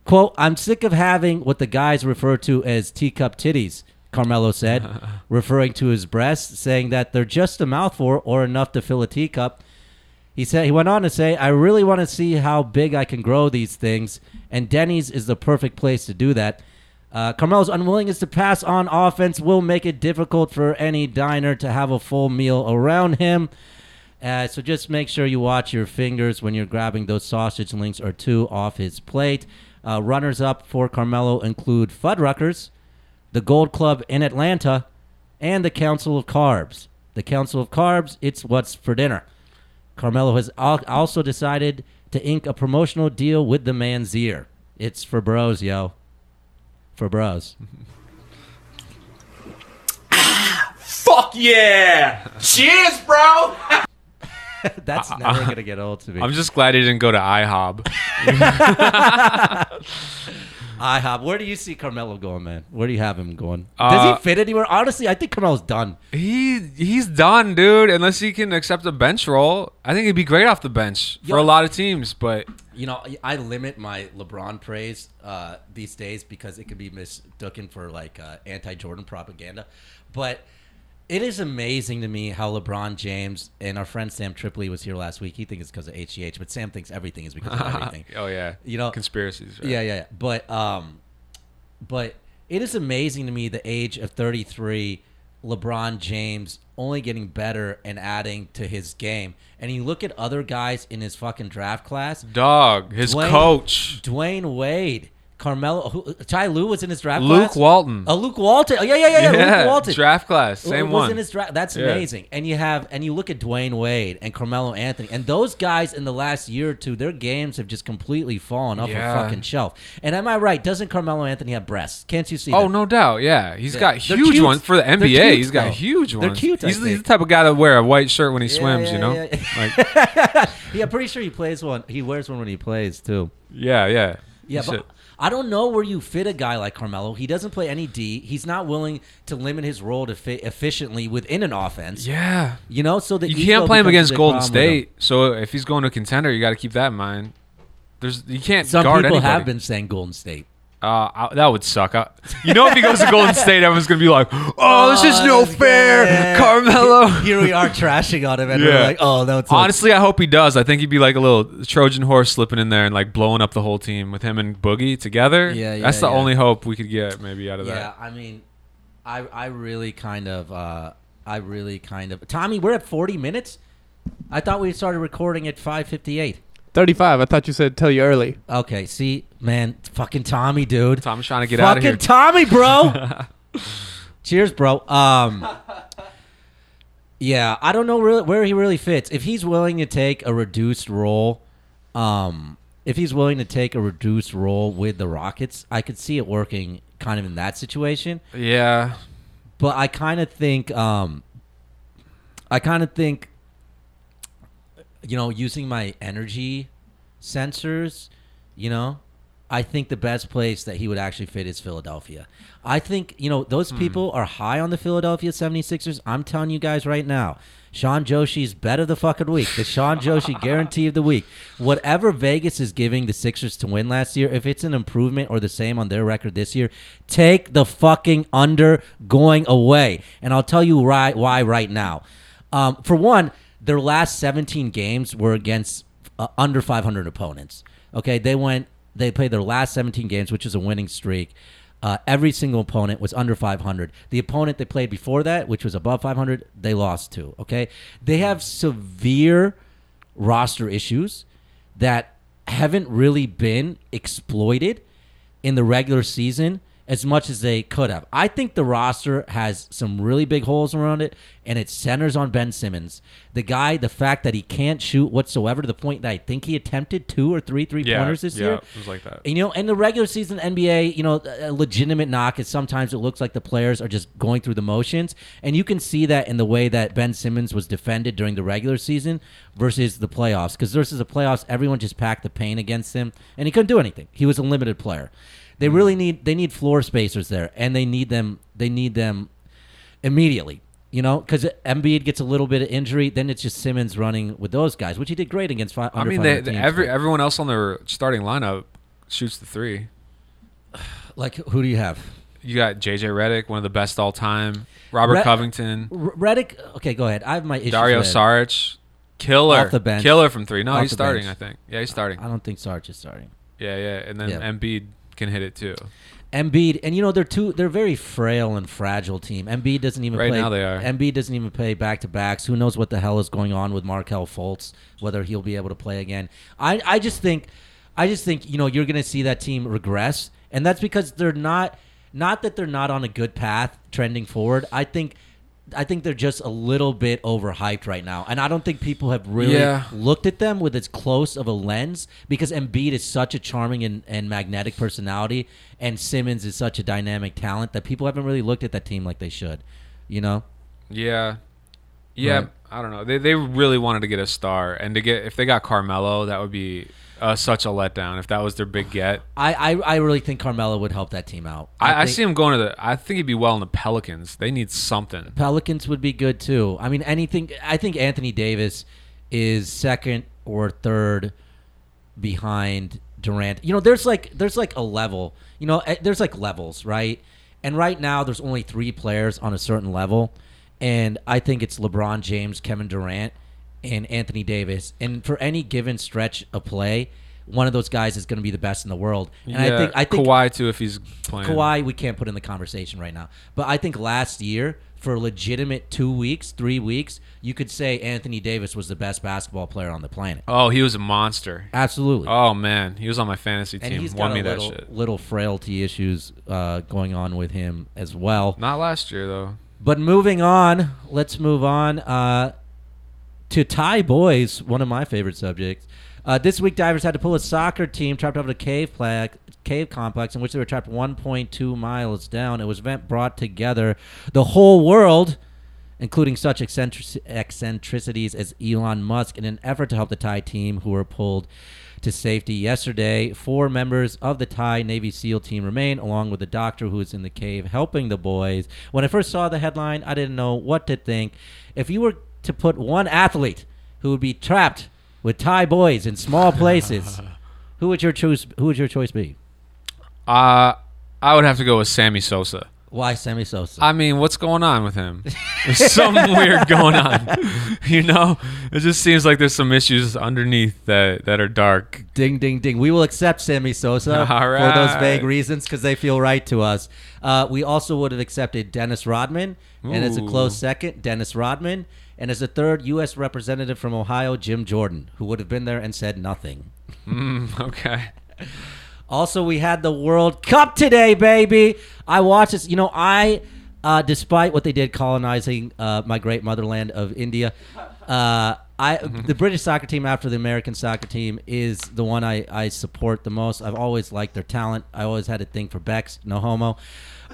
Quote, I'm sick of having what the guys refer to as teacup titties, Carmelo said, referring to his breasts, saying that they're just a mouthful or enough to fill a teacup. He said he went on to say, "I really want to see how big I can grow these things, and Denny's is the perfect place to do that." Uh, Carmelo's unwillingness to pass on offense will make it difficult for any diner to have a full meal around him. Uh, so just make sure you watch your fingers when you're grabbing those sausage links or two off his plate. Uh, runners up for Carmelo include Fuddruckers, the Gold Club in Atlanta, and the Council of Carbs. The Council of Carbs, it's what's for dinner. Carmelo has al- also decided to ink a promotional deal with the Mansiere. It's for bros, yo. For bros. Fuck yeah! Cheers, bro! That's never gonna get old to me. I'm just glad he didn't go to IHOB. IHOP. Where do you see Carmelo going, man? Where do you have him going? Does Uh, he fit anywhere? Honestly, I think Carmelo's done. He he's done, dude. Unless he can accept a bench role, I think he'd be great off the bench for Yo. a lot of teams. But you know, I limit my LeBron praise uh, these days because it could be mistaken for like uh, anti-Jordan propaganda. But it is amazing to me how LeBron James and our friend Sam Tripoli was here last week. He thinks it's because of HGH, but Sam thinks everything is because of everything. oh yeah, You know- conspiracies. Right? Yeah, yeah, yeah. But um, but it is amazing to me the age of 33, LeBron James only getting better and adding to his game. And you look at other guys in his fucking draft class. Dog, his Dwayne- coach, Dwyane Wade, Carmelo, who, Ty Lue was in his draft Luke class. Walton. Oh, Luke Walton. Oh, yeah, yeah, yeah, yeah. Luke Walton. draft class, same was one. in his draft. That's Yeah. amazing. And you have and you look at Dwyane Wade and Carmelo Anthony and those guys in the last year or two, their games have just completely fallen off Yeah. a fucking shelf. And am I right? Doesn't Carmelo Anthony have breasts? Can't you see? Oh that? no doubt, yeah. He's Yeah. got huge cute. ones for the NBA. cute, he's got though. huge They're ones. cute, I He's, he's the type of guy to wear a white shirt when he swims. you know, yeah, like yeah, pretty sure he plays one. He wears one when he plays too. yeah, yeah, Yeah, but. I don't know where you fit a guy like Carmelo. He doesn't play any D. He's not willing to limit his role to fit efficiently within an offense. yeah. You know, so that You can't play him against Golden State. So if he's going to contender, you got to keep that in mind. There's you can't Some guard people anybody. have been saying Golden State. Uh, I, that would suck. I, you know, if he goes to Golden State, everyone's gonna be like, "Oh, this is no this fair, guy- Carmelo." Here we are trashing on him, and Yeah. we're like, oh, no, it's Honestly, I hope he does. I think he'd be like a little Trojan horse slipping in there and like blowing up the whole team with him and Boogie together. Yeah, yeah, That's the yeah. only hope we could get maybe out of that. Yeah, that. I mean, I I really kind of uh I really kind of Tommy, we're at 40 minutes. I thought we started recording at 5:58. 35. I thought you said tell you early. Okay, see, man, fucking Tommy, dude. Tom's trying to get fucking out of here. Fucking Tommy, bro. Cheers, bro. Um Yeah, I don't know really where he really fits. If he's willing to take a reduced role, um if he's willing to take a reduced role with the Rockets, I could see it working kind of in that situation. yeah, but I kind of think um I kind of think you know using my energy sensors, you know, I think the best place that he would actually fit is Philadelphia. I think, you know, those people are high on the Philadelphia 76ers. I'm telling you guys right now. Sean Joshi's bet of the fucking week. The Sean Joshi guarantee of the week. Whatever Vegas is giving the Sixers to win last year, if it's an improvement or the same on their record this year, take the fucking under going away. And I'll tell you right why right now. Um, for one, their last 17 games were against uh, under 500 opponents. Okay, they went. They played their last 17 games, which is a winning streak. Uh, every single opponent was under 500. The opponent they played before that, which was above 500, they lost to. Okay, they have severe roster issues that haven't really been exploited in the regular season as much as they could have. I think the roster has some really big holes around it, and it centers on Ben Simmons. The guy, the fact that he can't shoot whatsoever to the point that I think he attempted two or three three yeah, pointers this yeah, year. It was like that. And, You know, in the regular season NBA, you know, a legitimate knock is sometimes it looks like the players are just going through the motions, and you can see that in the way that Ben Simmons was defended during the regular season versus the playoffs. Because versus the playoffs, everyone just packed the paint against him, and he couldn't do anything. He was a limited player. They hmm. really need they need floor spacers there, and they need them they need them immediately. You know, because Embiid gets a little bit of injury, then it's just Simmons running with those guys, which he did great against. Five, I mean, they, they- every everyone else on their starting lineup shoots the three. like who do you have? You got JJ Redick, one of the best all time. Robert Red- Covington, R- Redick. Okay, go ahead. I have my issues. Dario Saric, killer, Off the bench. killer from three. No, Off he's starting. bench. I think. Yeah, he's starting. I don't think Sarge is starting. Yeah, yeah, and then Yeah. Embiid can hit it too. Embiid, and you know they're two. They're very frail and fragile team. Embiid doesn't even Right play. now they are. Embiid doesn't even play back to backs. Who knows what the hell is going on with Markelle Fultz? Whether he'll be able to play again. I I just think, I just think you know you're going to see that team regress, and that's because they're not. Not that they're not on a good path trending forward. I think. I think they're just a little bit overhyped right now, and I don't think people have really Yeah. looked at them with as close of a lens because Embiid is such a charming and, and magnetic personality, and Simmons is such a dynamic talent that people haven't really looked at that team like they should. You know? Yeah, yeah. Right. I don't know. They they really wanted to get a star, and to get if they got Carmelo, that would be uh, such a letdown. If that was their big get, I, I, I really think Carmelo would help that team out. I, I think see him going to the. I think he'd be well in the Pelicans. They need something. Pelicans would be good too. I mean, anything. I think Anthony Davis is second or third behind Durant. You know, there's like there's like a level. You know, eh, there's like levels, right? And right now, there's only three players on a certain level, and I think it's LeBron James, Kevin Durant, and Anthony Davis. And for any given stretch of play, one of those guys is going to be the best in the world. And yeah, I think I think Kawhi too if he's playing. Kawhi we can't put in the conversation right now. But I think last year, for legitimate two weeks, three weeks, you could say Anthony Davis was the best basketball player on the planet. Oh, he was a monster. Absolutely. Oh man, he was on my fantasy team. and he's Won got me a that little, shit. little frailty issues uh, going on with him as well. Not last year though. But moving on, let's move on uh, to Thai boys, one of my favorite subjects. Uh, this week, divers had to pull a soccer team trapped up in a cave pla- cave complex in which they were trapped 1.2 miles down. It was event brought together the whole world, including such eccentric- eccentricities as Elon Musk, in an effort to help the Thai team who were pulled to safety yesterday. Four members of the Thai Navy SEAL team remain, along with the doctor who is in the cave helping the boys. When I first saw the headline, I didn't know what to think. If you were to put one athlete who would be trapped with Thai boys in small places, who would your choice? Who would your choice be? Uh I would have to go with Sammy Sosa. Why Sammy Sosa? I mean, what's going on with him? There's something weird going on. You know, it just seems like there's some issues underneath that that are dark. Ding, ding, ding. We will accept Sammy Sosa All for those vague reasons because they feel right to us. Uh, we also would have accepted Dennis Rodman, and as a close second, Dennis Rodman, and as a third, U.S. representative from Ohio, Jim Jordan, who would have been there and said nothing. Mm, okay. Also, we had the World Cup today, baby. I watched this. You know, I, uh, despite what they did colonizing uh, my great motherland of India, uh, I the British soccer team after the American soccer team is the one I, I support the most. I've always liked their talent. I always had a thing for Becks, no homo,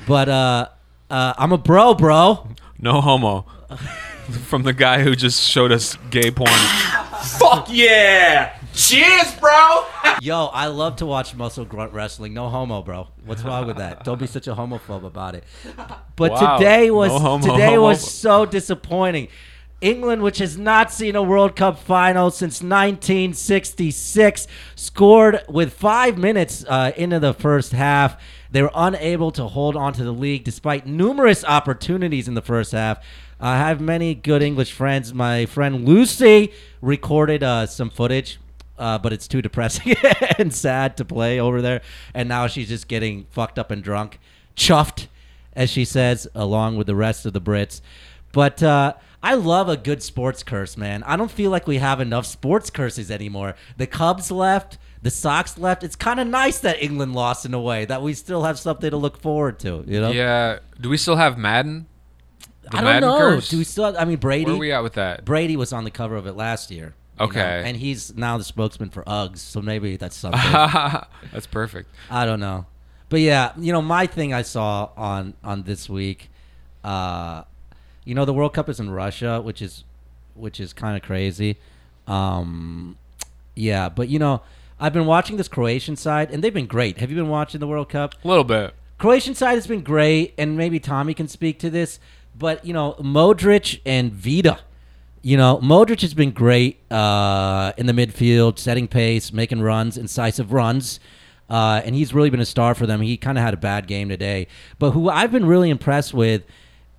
but uh, uh, I'm a bro, bro. No homo. From the guy who just showed us gay porn. Fuck yeah! Cheers, bro! Yo, I love to watch muscle grunt wrestling. No homo, bro. What's wrong with that? Don't be such a homophobe about it. But Wow. today was No homo, today was so disappointing. England, which has not seen a World Cup final since 1966, scored with five minutes uh, into the first half. They were unable to hold on to the league despite numerous opportunities in the first half. I have many good English friends. My friend Lucy recorded uh, some footage uh, but it's too depressing and sad to play over there. And now she's just getting fucked up and drunk, chuffed, as she says, along with the rest of the Brits. But uh, I love a good sports curse, man. I don't feel like we have enough sports curses anymore. The Cubs left. The Sox left. It's kind of nice that England lost in a way that we still have something to look forward to. You know? Yeah. Do we still have Madden? The I don't Madden know. curse? Do we still? I mean, Brady. Where are we at with that? Brady was on the cover of it last year. you know, Okay. and he's now the spokesman for Uggs, so maybe that's something. That's perfect. I don't know, but yeah, you know, my thing I saw on on this week, uh, you know, the World Cup is in Russia, which is which is kind of crazy. Um, yeah, but you know, I've been watching this Croatian side, and they've been great. Have you been watching the World Cup? A little bit. Croatian side has been great, and maybe Tommy can speak to this. But you know, Modric and Vida. You know, Modric has been great uh, in the midfield, setting pace, making runs, incisive runs, uh, and he's really been a star for them. He kind of had a bad game today, but who I've been really impressed with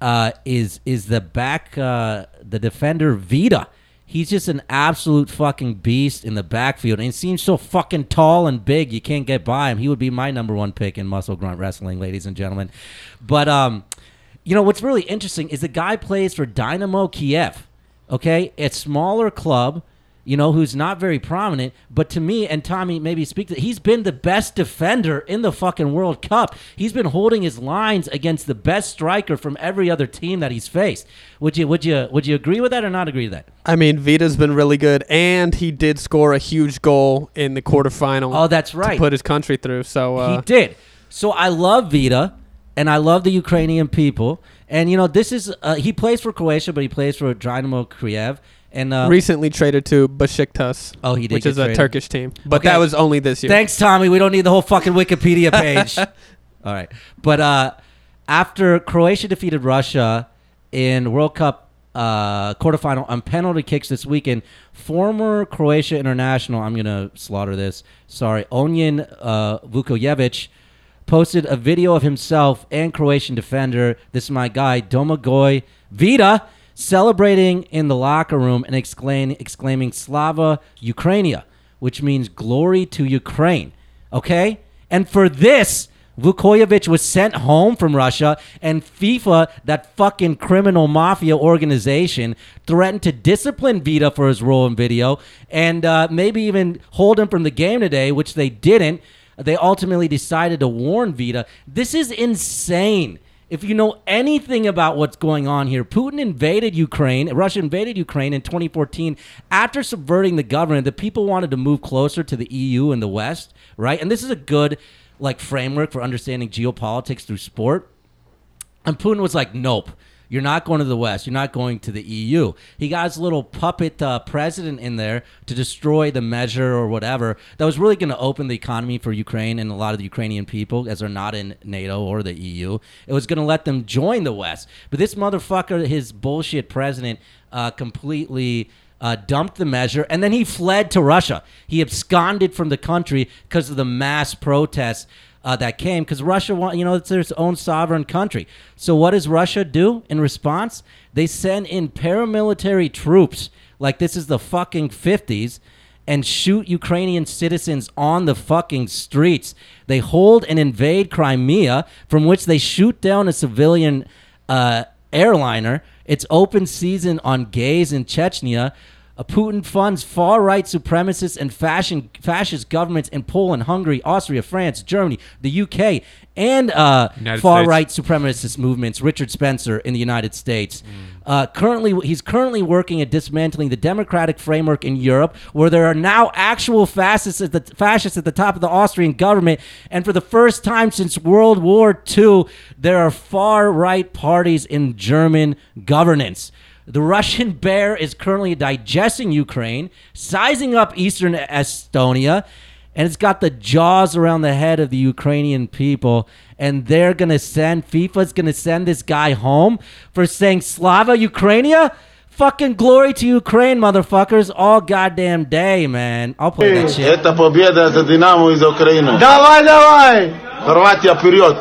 uh, is is the back, uh, the defender Vida. He's just an absolute fucking beast in the backfield, and he seems so fucking tall and big. You can't get by him. He would be my number one pick in muscle grunt wrestling, ladies and gentlemen. But um, you know what's really interesting is the guy plays for Dynamo Kiev. Okay, a smaller club, you know, who's not very prominent. But to me, and Tommy maybe speak to, he's been the best defender in the fucking World Cup. He's been holding his lines against the best striker from every other team that he's faced. Would you would you would you agree with that or not agree with that? I mean, Vida's been really good, and he did score a huge goal in the quarterfinal. Oh, that's right. To put his country through. So uh, he did. So I love Vida, and I love the Ukrainian people. And you know, this is uh, he plays for Croatia, but he plays for Dynamo Kiev. And uh, recently traded to Besiktas. Oh, he did which is a. Turkish team, but Okay. that was only this year. Thanks, Tommy. We don't need the whole fucking Wikipedia page. All right. But uh, after Croatia defeated Russia in World Cup uh, quarterfinal on penalty kicks this weekend. Former Croatia international, I'm gonna slaughter this. Sorry, Onion uh, Vukojevic posted a video of himself and Croatian defender. This is my guy Domagoj Vida celebrating in the locker room and exclaim, exclaiming "Slava Ukrainia," which means glory to Ukraine. Okay, and for this. Vukojevic was sent home from Russia, and FIFA, that fucking criminal mafia organization, threatened to discipline Vida for his role in video and uh, maybe even hold him from the game today, which they didn't. They ultimately decided to warn Vida. This is insane. If you know anything about what's going on here, Putin invaded Ukraine, Russia invaded Ukraine in 2014 after subverting the government. The people wanted to move closer to the EU and the West, right? And this is a good like framework for understanding geopolitics through sport. And Putin was like, "Nope, you're not going to the West. You're not going to the EU." He got his little puppet uh, president in there to destroy the measure or whatever that was really going to open the economy for Ukraine and a lot of the Ukrainian people, as they're not in NATO or the EU. It was going to let them join the West. But this motherfucker, his bullshit president, uh, completely. Uh, dumped the measure and then he fled to Russia. He absconded from the country because of the mass protests uh, that came because Russia want you know it's their own sovereign country. So what does Russia do in response? They send in paramilitary troops like this is the fucking fifties and shoot Ukrainian citizens on the fucking streets. They hold and invade Crimea, from which they shoot down a civilian uh, airliner. It's open season on gays in Chechnya. Putin funds far right supremacists and fashion, fascist governments in Poland, Hungary, Austria, France, Germany, the UK, and uh, far right supremacist movements. Richard Spencer in the United States. Uh, currently, he's currently working at dismantling the democratic framework in Europe, where there are now actual fascists at the fascists at the top of the Austrian government, and for the first time since World War II, there are far right parties in German governance. The Russian bear is currently digesting Ukraine, sizing up eastern Estonia, and it's got the jaws around the head of the Ukrainian people. And they're going to send, FIFA's going to send this guy home for saying Slava Ukrainia? Fucking glory to Ukraine, motherfuckers, all goddamn day, man. I'll play that shit. Это победа за Динамо и за Украину. Давай, давай! Хорватия вперед!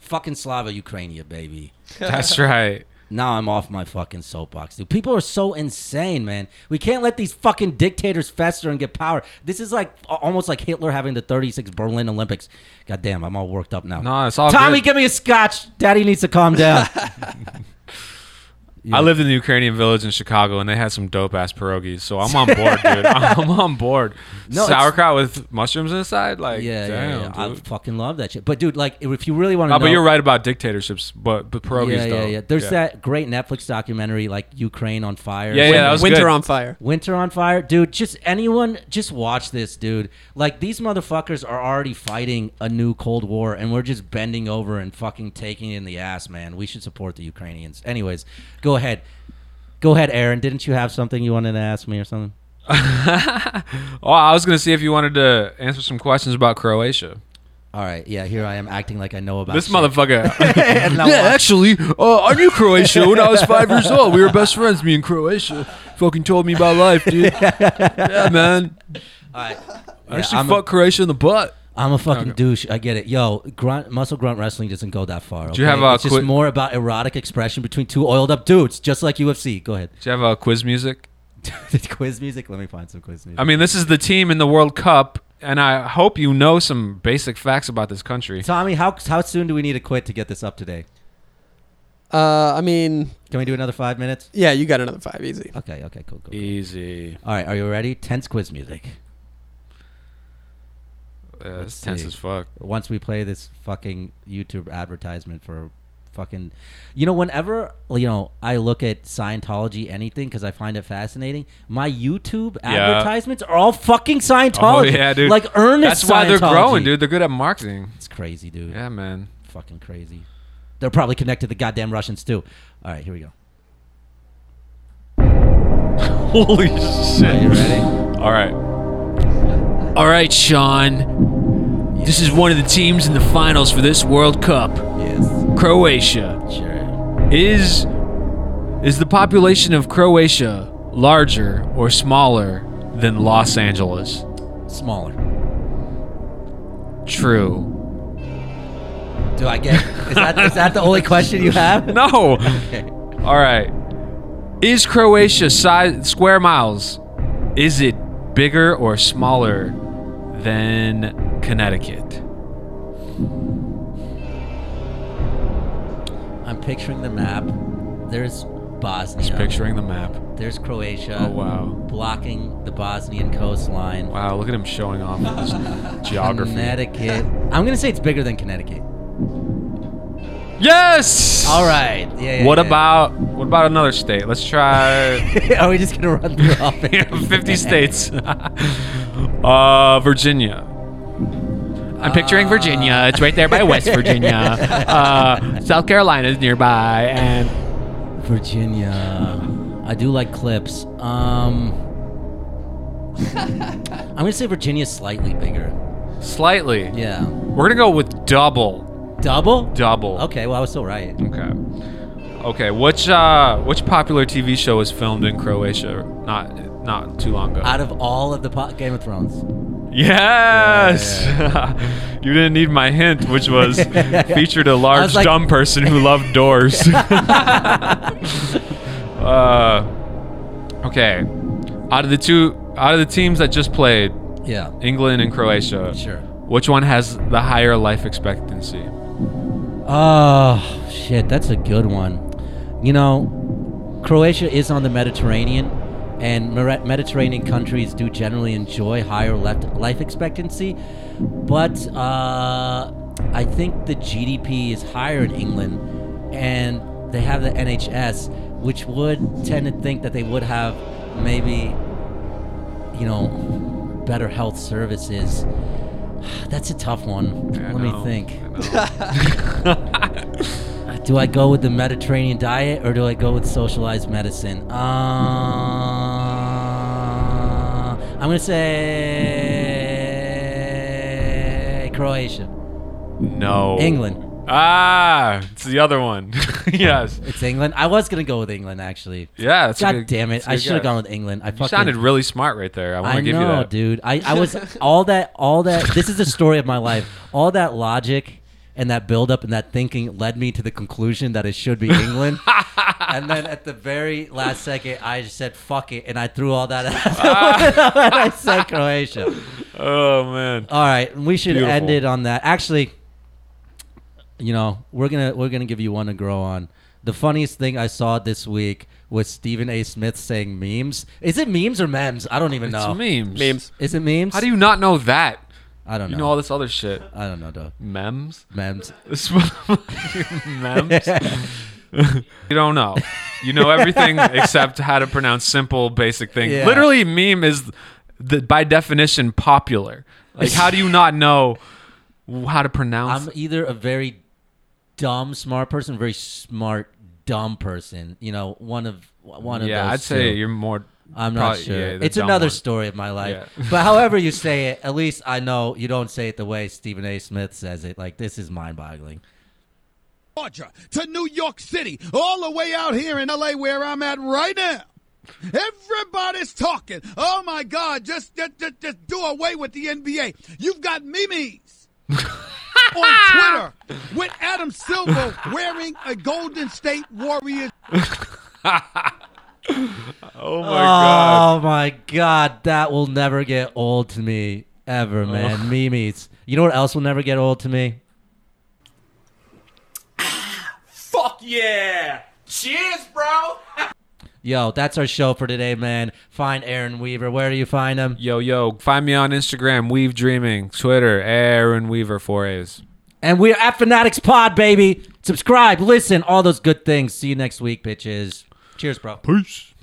Fucking Slava Ukrainia, baby. That's right. Now I'm off my fucking soapbox, dude. People are so insane, man. We can't let these fucking dictators fester and get power. This is like almost like Hitler having the 36 Berlin Olympics. God damn, I'm all worked up now. No, it's all Tommy, good. give me a scotch. Daddy needs to calm down. I lived in the Ukrainian village in Chicago, and they had some dope ass pierogies. So I'm on board, dude. I'm on board. No, Sauerkraut with mushrooms inside, like yeah, damn, yeah, yeah. I fucking love that shit. But dude, like, if you really want to Oh, know, but you're right about dictatorships, but but pierogies Yeah, though. yeah, yeah. There's that great Netflix documentary, like Ukraine on Fire. Yeah, yeah, that was Winter good. on Fire. Winter on Fire, dude. Just anyone, just watch this, dude. Like these motherfuckers are already fighting a new Cold War, and we're just bending over and fucking taking it in the ass, man. We should support the Ukrainians. Anyways, go ahead, go ahead, Aaron. Didn't you have something you wanted to ask me or something? Oh, I was gonna see if you wanted to answer some questions about Croatia. All right, yeah. Here I am acting like I know about This shit. motherfucker. Yeah, actually, uh, I knew Croatia when I was five years old. We were best friends, me and Croatia. Fucking told me about life, dude. yeah, man. All right. I actually a- fucked Croatia in the butt. I'm a fucking Okay. douche. I get it. Yo, grunt, muscle grunt wrestling doesn't go that far. Do you okay? have a It's just quick- more about erotic expression between two oiled up dudes, just like UFC. Go ahead. Do you have a quiz music? quiz music. Let me find some quiz music. I mean, this is the team in the World Cup, and I hope you know some basic facts about this country. Tommy, how how soon do we need to quit to get this up today? Uh, I mean, Can we do another five minutes? yeah, you got another five, easy. Okay. Okay. Cool. Cool. Easy. All right. Are you ready? Tense quiz music. Yeah, it's tense as fuck. Once we play this fucking YouTube advertisement for fucking, you know, whenever you know I look at Scientology anything because I find it fascinating. My YouTube Yeah. advertisements are all fucking scientology Oh yeah, dude. Like earnest. That's why they're growing, dude. They're good at marketing. It's crazy, dude. Yeah, man. Fucking crazy. They're probably connected to the goddamn Russians too. All right, here we go. Holy shit. Are you ready? All right. All right, Sean. This is one of the teams in the finals for this World Cup. Yes. Croatia Sure. is Is the population of Croatia larger or smaller than Los Angeles? Smaller. True. Do I get? Is that is that the only question you have? No. Okay. All right. Is Croatia size square miles? Is it bigger or smaller than Connecticut? I'm picturing the map. There's Bosnia. Just picturing the map. There's Croatia. Oh wow. Blocking the Bosnian coastline. Wow, look at him showing off his geography. Connecticut. I'm gonna say it's bigger than Connecticut. Yes. All right. Yeah. yeah What yeah. about what about another state? Let's try Are we just gonna run through all 50? 50 states. Uh, Virginia. I'm picturing Virginia. It's right there by West Virginia. Uh, South Carolina is nearby, and Virginia. I do like clips. Um, I'm gonna say Virginia's slightly bigger. slightly. Yeah. We're gonna go with double. Double? Double. Okay. Well, I was still right. Okay. Okay. Which uh, which popular TV show was filmed in Croatia? Not not too long ago. Out of all of the po- Game of Thrones. Yes. you didn't need my hint, which was featured a large like- dumb person who loved doors. uh, okay. Out of the two, out of the teams that just played, Yeah. England and Croatia, Sure. which one has the higher life expectancy? Oh shit, that's a good one. You know, Croatia is on the Mediterranean, and Mediterranean countries do generally enjoy higher left life expectancy, but uh, I think the GDP is higher in England, and they have the NHS, which would tend to think that they would have maybe, you know, better health services. That's a tough one. I Let me think. Do I go with the Mediterranean diet or do I go with socialized medicine? Uh, I'm gonna say Croatia. no. England. Ah, it's the other one. yes. It's England. I was gonna go with England actually. Yeah. That's a God good- damn it! I should have gone with England. I You fucking sounded really smart right there. I want to give know, you that. dude. I, I was all that all that. This is the story of my life. All that logic and that buildup and that thinking led me to the conclusion that it should be England. and then at the very last second, I just said fuck it, and I threw all that out. and I said Croatia. Oh man. All right, we should Beautiful. end it on that. Actually, you know, we're gonna we're gonna give you one to grow on. The funniest thing I saw this week was Stephen A. Smith saying memes. Is it memes or memes? I don't even It's know. memes. Memes. Is it memes? How do you not know that? I don't You know. know all this other shit. I don't know, though. Memes. Memes. This memes. you don't know. You know everything except how to pronounce simple, basic things. Yeah. Literally, meme is the, by definition popular. Like, how do you not know how to pronounce? I'm either a very dumb smart person, very smart dumb person. You know, one of one of yeah, those. I'd say you're more. I'm not probably- sure. yeah, it's another one. story of my life. Yeah. but however you say it, at least I know you don't say it the way Stephen A. Smith says it. Like this is mind-boggling. Georgia to New York City, all the way out here in LA where I'm at right now. Everybody's talking. Oh my God, just, just, just, just do away with the NBA. You've got memes on Twitter with Adam Silver wearing a Golden State Warriors. Oh my oh god. Oh my god, that will never get old to me ever, oh. man. Memes. You know what else will never get old to me? Fuck yeah! Cheers, bro! Yo, that's our show for today, man. Find Aaron Weaver. Where do you find him? Yo, yo, find me on Instagram, Weave Dreaming, Twitter, Aaron Weaver, 4A's. And we're at Fanatics Pod, baby. Subscribe, listen, all those good things. See you next week, bitches. Cheers, bro. Peace.